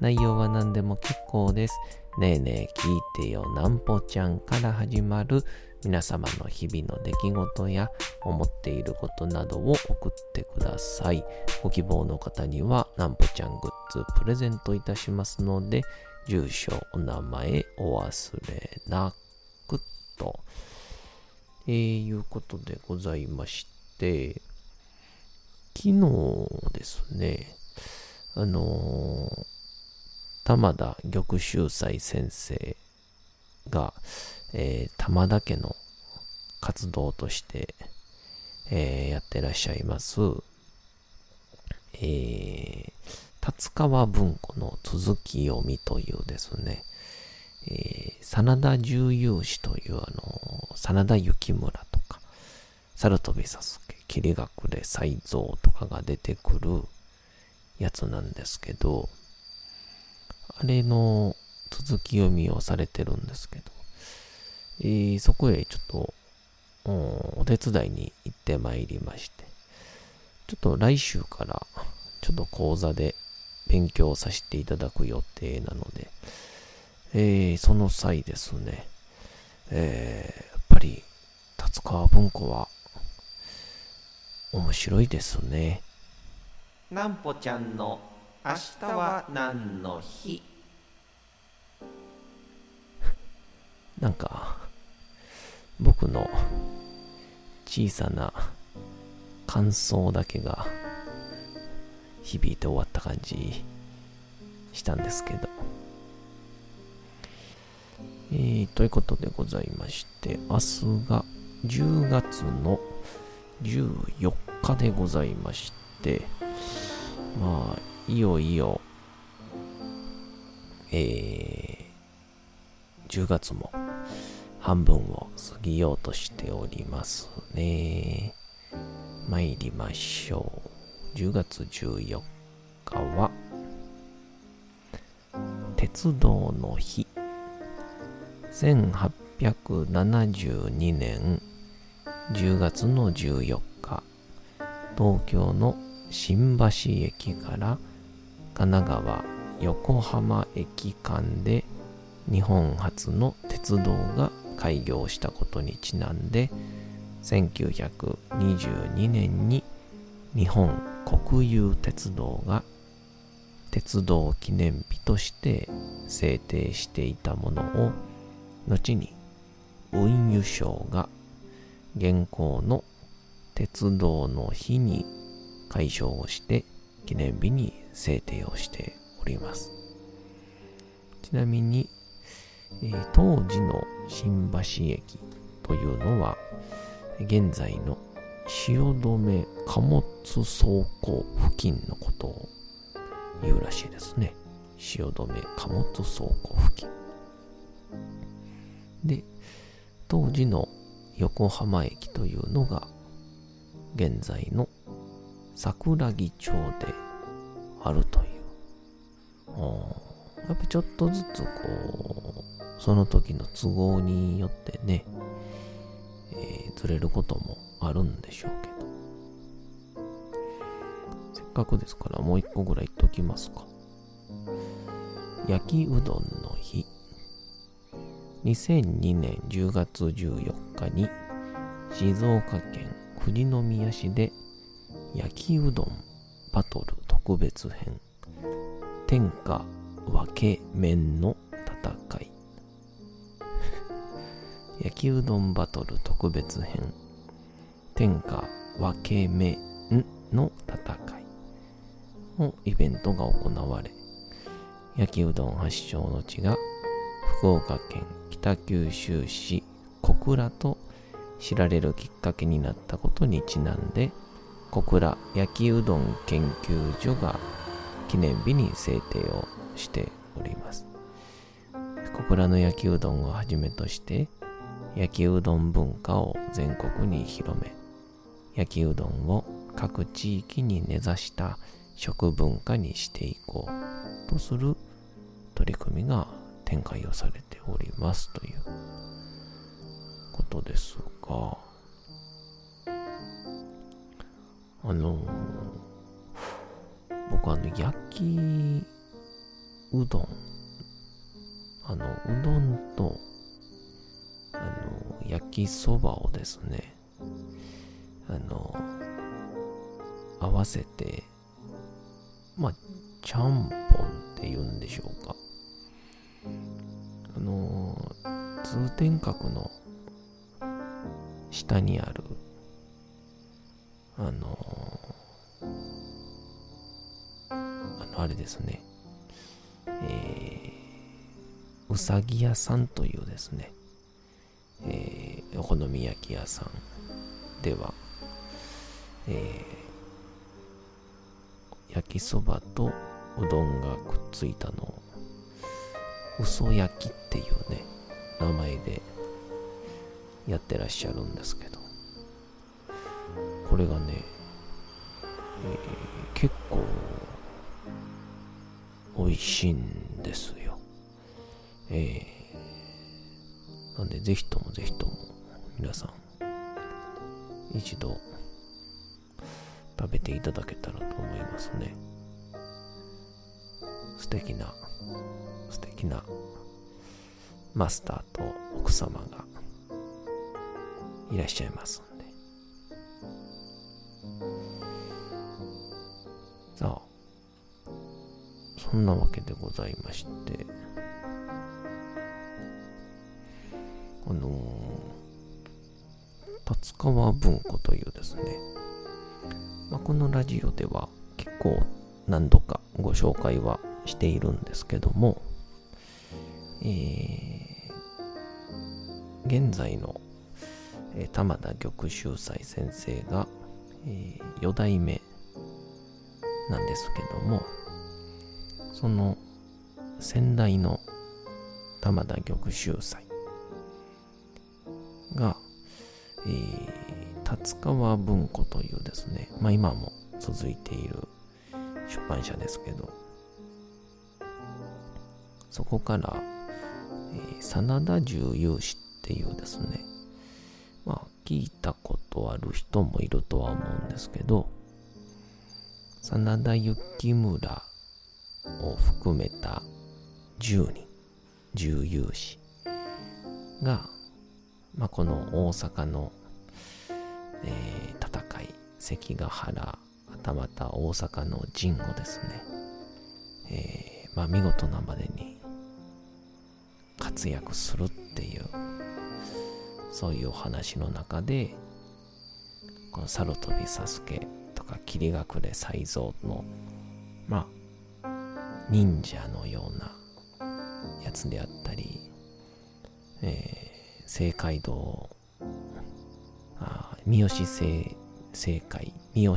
内容は何でも結構です。ねえねえ聞いてよなんぽちゃんから始まる皆様の日々の出来事や思っていることなどを送ってください。ご希望の方にはなんぽちゃんグッズプレゼントいたしますので、住所、お名前お忘れなくと、えー、いうことでございまして、昨日ですね、あのー玉田玉秀斎先生が、えー、玉田家の活動として、えーやってらっしゃいます、えー、達川文庫の続き読みというですね、えー真田重勇士というあの、真田幸村とか、猿飛佐助、霧隠れ才蔵とかが出てくるやつなんですけど、あれの続き読みをされてるんですけど、えーそこへちょっと、お手伝いに行ってまいりまして、ちょっと来週から、ちょっと講座で勉強させていただく予定なので、えーその際ですね、えーやっぱり、達川文庫は、面白いですね。なんぽちゃんの明日は何の日？なんか、僕の小さな感想だけが響いて終わった感じしたんですけど。えー、ということでございまして、明日が10月の14日でございまして、まあ、いよいよ、えー、10月も半分を過ぎようとしておりますね。参りましょう。10月14日は、鉄道の日。1872年10月の14日、東京の新橋駅から神奈川横浜駅間で日本初の鉄道が開業したことにちなんで1922年に日本国有鉄道が鉄道記念日として制定していたものを後に運輸省が現行の鉄道の日に解消をして記念日に制定をしております。ちなみに、えー当時の新橋駅というのは現在の汐留貨物倉庫付近のことを言うらしいですね。汐留貨物倉庫付近。で、当時の横浜駅というのが現在の桜木町で。やっぱちょっとずつこう、その時の都合によってね、えーずれることもあるんでしょうけど。せっかくですからもう一個ぐらい言っときますか。焼きうどんの日。2002年10月14日に静岡県富士宮市で焼きうどんバトル特別編天下分け麺の戦い。焼きうどんバトル特別編。天下分け目の戦い。のイベントが行われ。焼きうどん発祥の地が福岡県北九州市小倉と知られるきっかけになったことにちなんで小倉焼きうどん研究所が記念日に制定をしております。小倉の焼きうどんをはじめとして焼きうどん文化を全国に広め焼きうどんを各地域に根ざした食文化にしていこうとする取り組みが展開をされておりますということですがあの僕あの焼きうどんあのうどんとあの焼きそばをですねあの合わせてまあちゃんぽんって言うんでしょうか。あの通天閣の下にあるあのですね。えー、うさぎ屋さんというですね、えー、お好み焼き屋さんでは、えー、焼きそばとうどんがくっついたのを嘘焼きっていうね名前でやってらっしゃるんですけどこれがね、えー、結構美味しいんですよ。えー、なんでぜひともぜひとも皆さん一度食べていただけたらと思いますね。素敵な素敵なマスターと奥様がいらっしゃいますんで。さあそんなわけでございまして。あのー、達川文庫というですね、まあ、このラジオでは結構何度かご紹介はしているんですけども、えー、現在の、えー、玉田玉秀斎先生が、えー、4代目なんですけどもその先代の玉田玉秀斎が、えー、達川文庫というですね、まあ今も続いている出版社ですけど、そこから、えー、真田重勇士っていうですね、まあ聞いたことある人もいるとは思うんですけど、真田幸村を含めた10人、重勇士が、まあ、この大阪の、えー、戦い、関ヶ原、はたまた大阪の陣をですね、えー、まあ、見事なまでに活躍するっていう、そういうお話の中で、この猿飛びサスケとか霧隠れ才蔵の、忍者のようなやつであったり、えー、正街道、あ三好正、正解、三好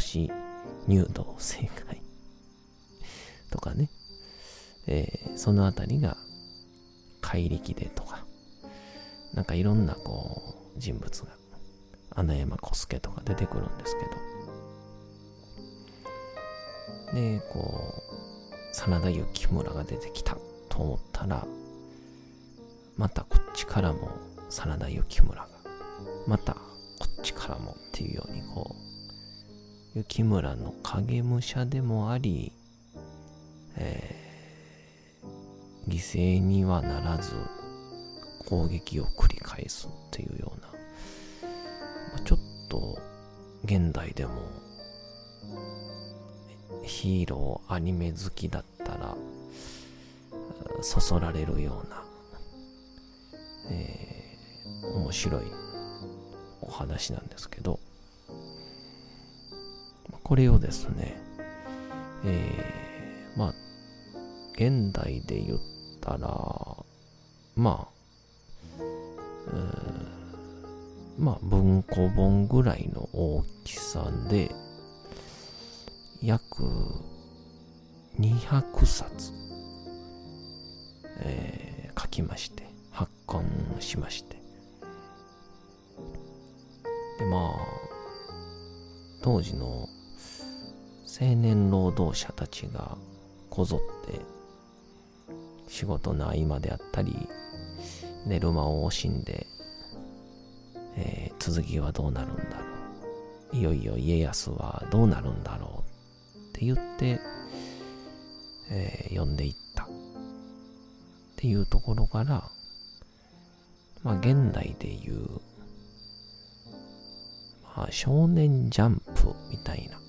入道正解 とかね、えー、そのあたりが怪力でとか、なんかいろんなこう人物が、穴山小助とか出てくるんですけど、で、こう、真田幸村が出てきたと思ったら、またこっちからも真田幸村が、またこっちからもっていうようにこう、幸村の影武者でもあり、えー、犠牲にはならず攻撃を繰り返すっていうような、ま、ちょっと現代でもヒーローアニメ好きだったらそそられるような、え面白いお話なんですけど、これをですね、えー、まあ、現代で言ったら、まあ、まあ、文庫本ぐらいの大きさで、約200冊、えー、書きまして、発刊しまして。で、まあ、当時の青年労働者たちがこぞって仕事の合間であったり寝る間を惜しんでえー、続きはどうなるんだろう。いよいよ家康はどうなるんだろうって言って、えー、読んでいったっていうところから、まあ現代でいう、まあ少年ジャンプみたいな、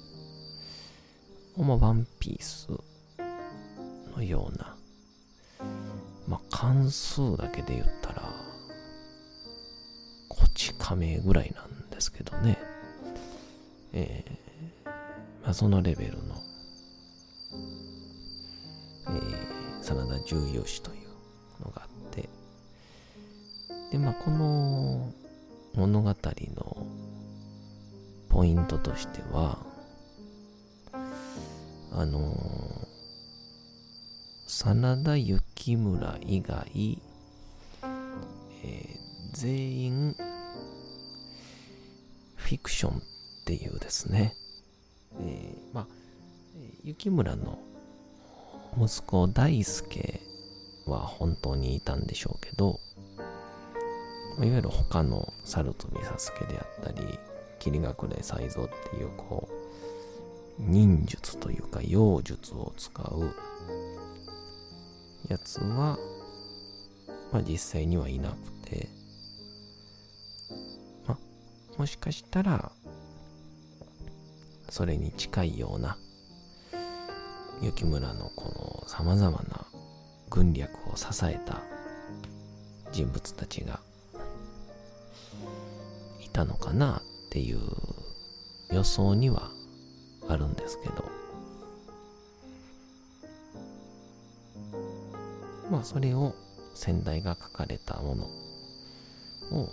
まあワンピースのような、まあ関数だけで言ったら、こち亀ぐらいなんですけどね。えー、そのレベルの、えー、真田重要史というのがあって、で、まあ、この物語のポイントとしては、あのー、真田幸村以外、えー、全員フィクションっていうですね、えー、まあ、雪村の息子大輔は本当にいたんでしょうけど、いわゆる他の猿飛佐助であったり、霧隠れ才蔵っていうこう、忍術というか妖術を使うやつは、まあ実際にはいなくて、まあもしかしたら、それに近いような、雪村のこの様々な軍略を支えた人物たちがいたのかなっていう予想にはあるんですけど、まあそれを先代が書かれたものを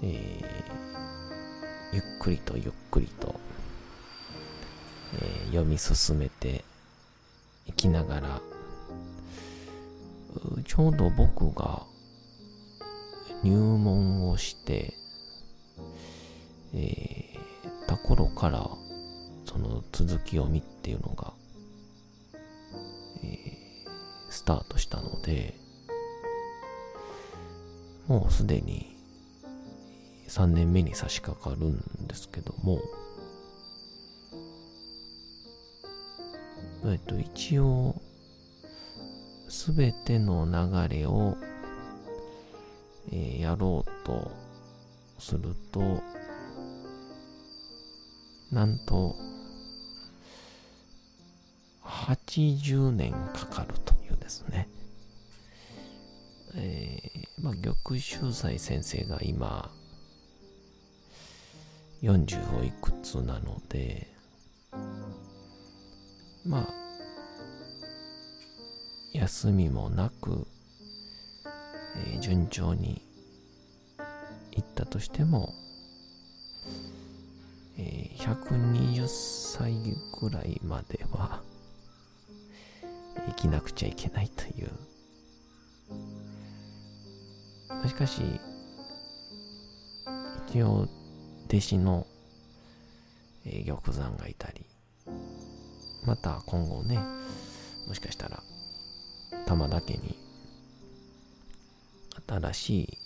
えー、ゆっくりとゆっくりと、えー、読み進めていきながら、ちょうど僕が入門をして、えー、た頃から、その続きを見っていうのが、えー、スタートしたので、もうすでに3年目に差し掛かるんですけども、えっと、一応、すべての流れを、えー、やろうとすると、なんと、80年かかるというですね。えー、まあ、玉秀斎先生が今、40をいくつなので、まあ、休みもなく、えー、順調に行ったとしても、えー、120歳ぐらいまでは生きなくちゃいけないという。しかし、一応弟子の、えー、玉山がいたり、また今後ね、もしかしたら、玉田家に新しい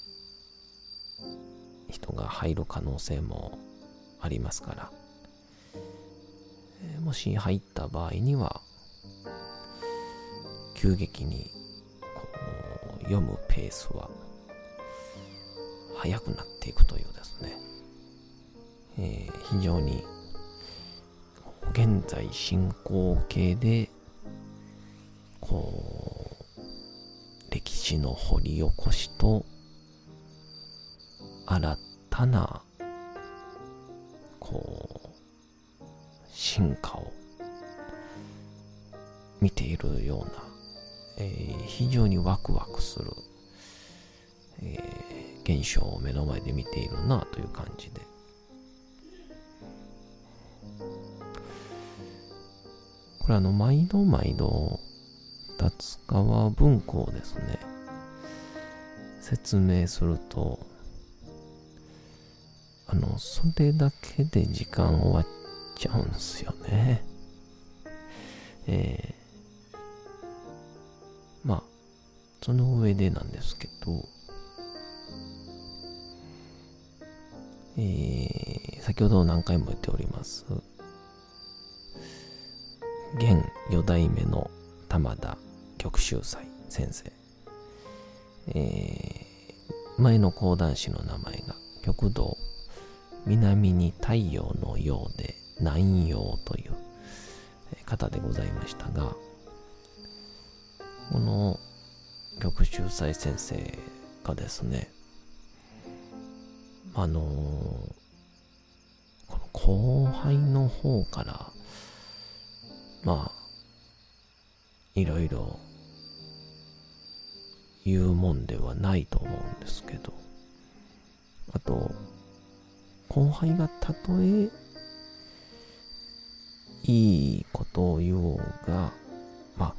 人が入る可能性もありますから、もし入った場合には、急激に読むペースは速くなっていくというですね、えー、非常に現在進行形でこう歴史の掘り起こしと新たなこう進化を見ているような、えー、非常にワクワクする、えー、現象を目の前で見ているなという感じで。これあの毎度毎度達川文庫ですね説明するとあのそれだけで時間終わっちゃうんすよね。えー、まあその上でなんですけどえー、先ほど何回も言っております現四代目の玉田玉秀斎先生、えー、前の講談師の名前が極道南に太陽のようで南陽という方でございましたがこの玉秀斎先生がですねあのー、この後輩の方からまあ、いろいろ言うもんではないと思うんですけど、あと、後輩がたとえいいことを言おうが、まあ、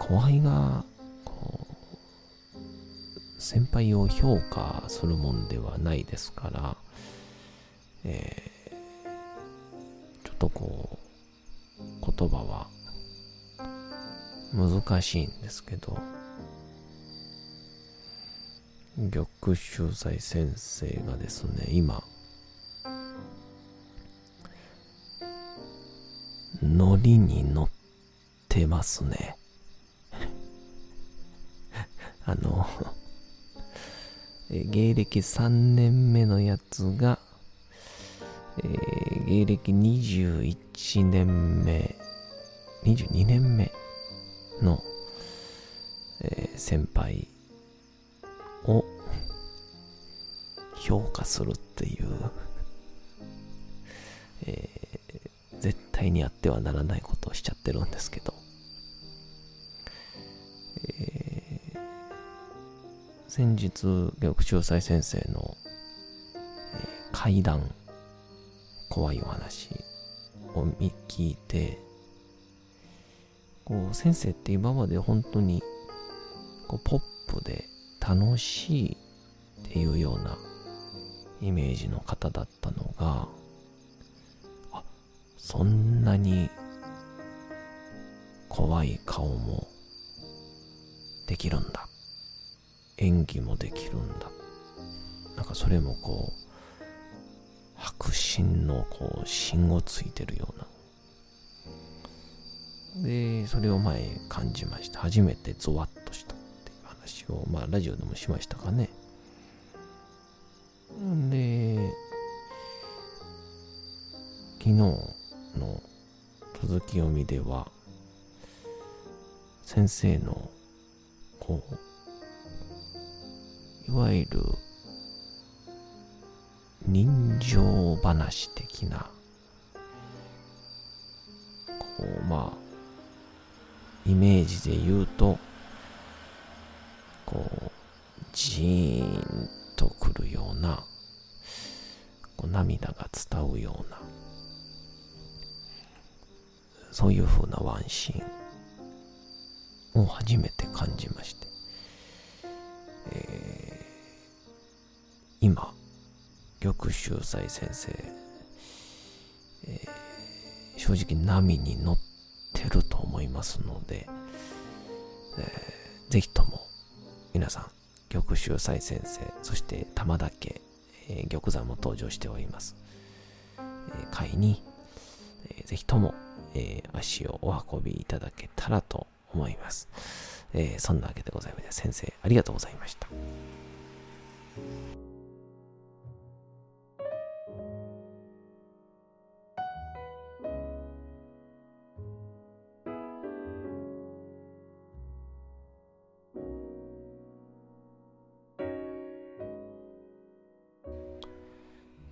後輩が、こう、先輩を評価するもんではないですから、えー、ちょっとこう、言葉は難しいんですけど玉秀斎先生がですね今ノリに乗ってますね。あの芸歴3年目のやつが、えー、芸歴21年目22年目の、えー、先輩を評価するっていう、えー、絶対にやってはならないことをしちゃってるんですけど、えー、先日玉秀斎先生の、えー、怪談怖いお話を聞いてこう先生って今まで本当にこうポップで楽しいっていうようなイメージの方だったのがあそんなに怖い顔もできるんだ。演技もできるんだ。なんかそれもこう白心のこう芯をついてるようなで、それを前感じました。初めてゾワッとしたっていう話を、まあ、ラジオでもしましたかね。で、昨日の続き読みでは、先生の、こう、いわゆる、人情話的な、こう、まあ、イメージで言うと、こう、ジーンとくるような、こう涙が伝うような、そういう風なワンシーンを初めて感じまして、えー、玉秀斎先生、えー、正直波に乗ってると思いますので、えー、ぜひとも皆さん、玉秀斎先生、そして玉田家、えー、玉座も登場しております。えー、会に、えー、ぜひとも、えー、足をお運びいただけたらと思います。えー、そんなわけでございます。先生、ありがとうございました。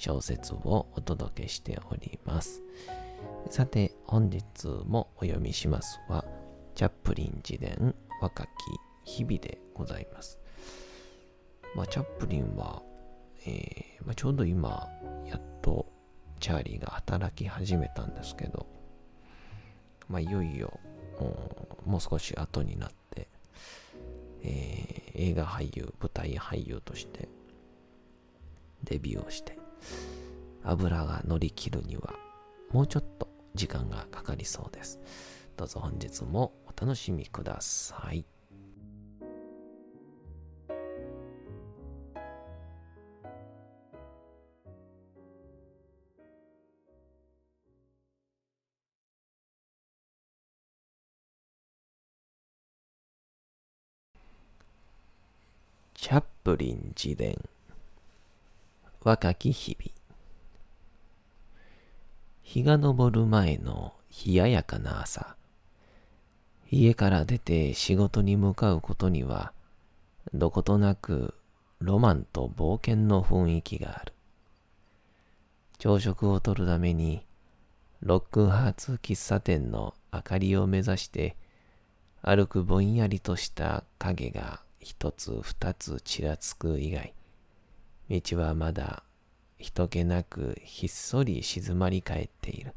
小説をお届けしております。さて、本日もお読みしますは、チャップリン自伝若き日々でございます。まあ、チャップリンは、えー、まあ、ちょうど今、やっとチャーリーが働き始めたんですけど、まあ、いよいよ、もう少し後になって、えー、映画俳優、舞台俳優としてデビューをして、油が乗り切るにはもうちょっと時間がかかりそうです。どうぞ本日もお楽しみください。チャップリン自伝若き日々。日が昇る前の冷ややかな朝。家から出て仕事に向かうことにはどことなくロマンと冒険の雰囲気がある。朝食をとるためにロックハーツ喫茶店の明かりを目指して歩くぼんやりとした影が一つ二つちらつく以外、道はまだ人気なくひっそり静まり返っている。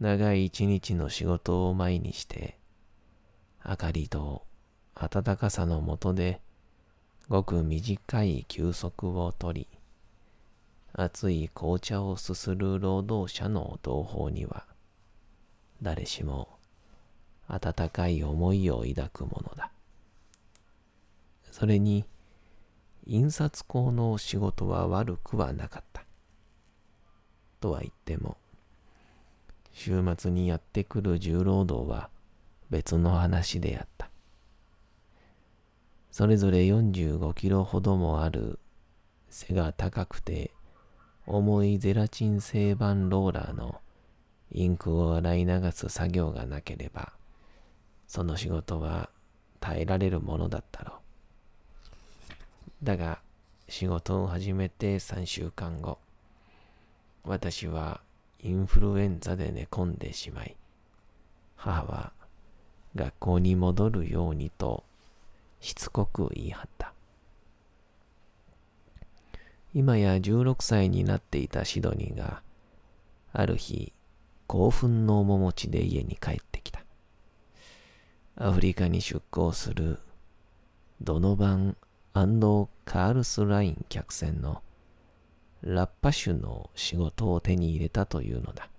長い一日の仕事を前にして、明かりと暖かさのもとで、ごく短い休息をとり、熱い紅茶をすする労働者の同胞には、誰しも温かい思いを抱くものだ。それに、印刷工の仕事は悪くはなかった。とは言っても、週末にやってくる重労働は別の話であった。それぞれ45キロほどもある背が高くて重いゼラチン製板ローラーのインクを洗い流す作業がなければ、その仕事は耐えられるものだったろう。だが、仕事を始めて3週間後、私はインフルエンザで寝込んでしまい、母は学校に戻るようにとしつこく言い張った。今や16歳になっていたシドニーが、ある日、興奮の面持ちで家に帰ってきた。アフリカに出港するドノバンカールスライン客船のラッパ種の仕事を手に入れたというのだ。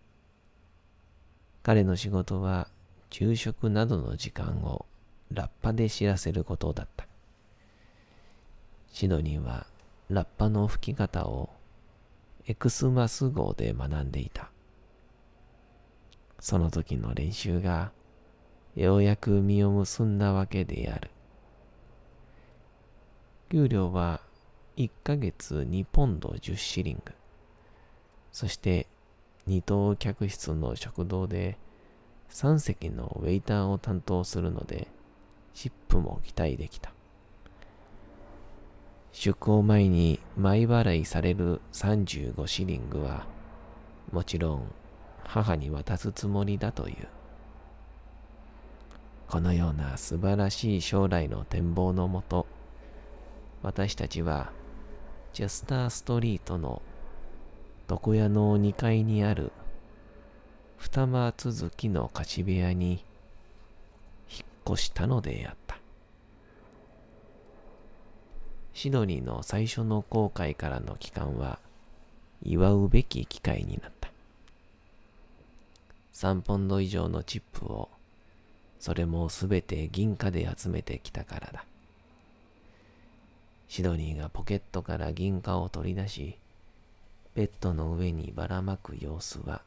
彼の仕事は昼食などの時間をラッパで知らせることだった。シドニーはラッパの吹き方をエクスマス号で学んでいた。その時の練習がようやく実を結んだわけである。給料は1ヶ月2ポンド10シリング。そして二等客室の食堂で3席のウェイターを担当するので、シップも期待できた。出航前に前払いされる35シリングは、もちろん母に渡すつもりだという。このような素晴らしい将来の展望のもと、私たちはジャスターストリートの床屋の2階にある二間続きの貸し部屋に引っ越したのであった。シドニーの最初の航海からの期間は祝うべき機会になった。3ポンド以上のチップをそれもすべて銀貨で集めてきたからだ。シドニーがポケットから銀貨を取り出し、ベッドの上にばらまく様子は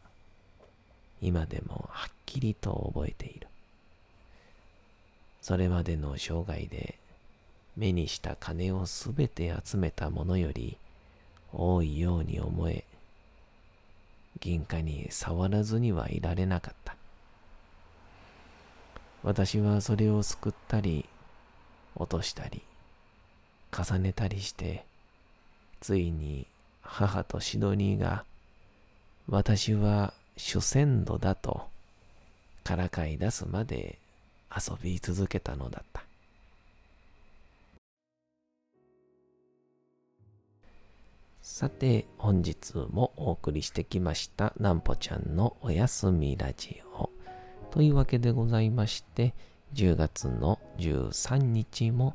今でもはっきりと覚えている。それまでの生涯で目にした金をすべて集めたものより多いように思え、銀貨に触らずにはいられなかった。私はそれをすくったり、落としたり、重ねたりして、ついに母とシドニーが、私は主戦度だとからかい出すまで遊び続けたのだった。さて、本日もお送りしてきました、なんぽちゃんのおやすみラジオ。というわけでございまして、10月の13日も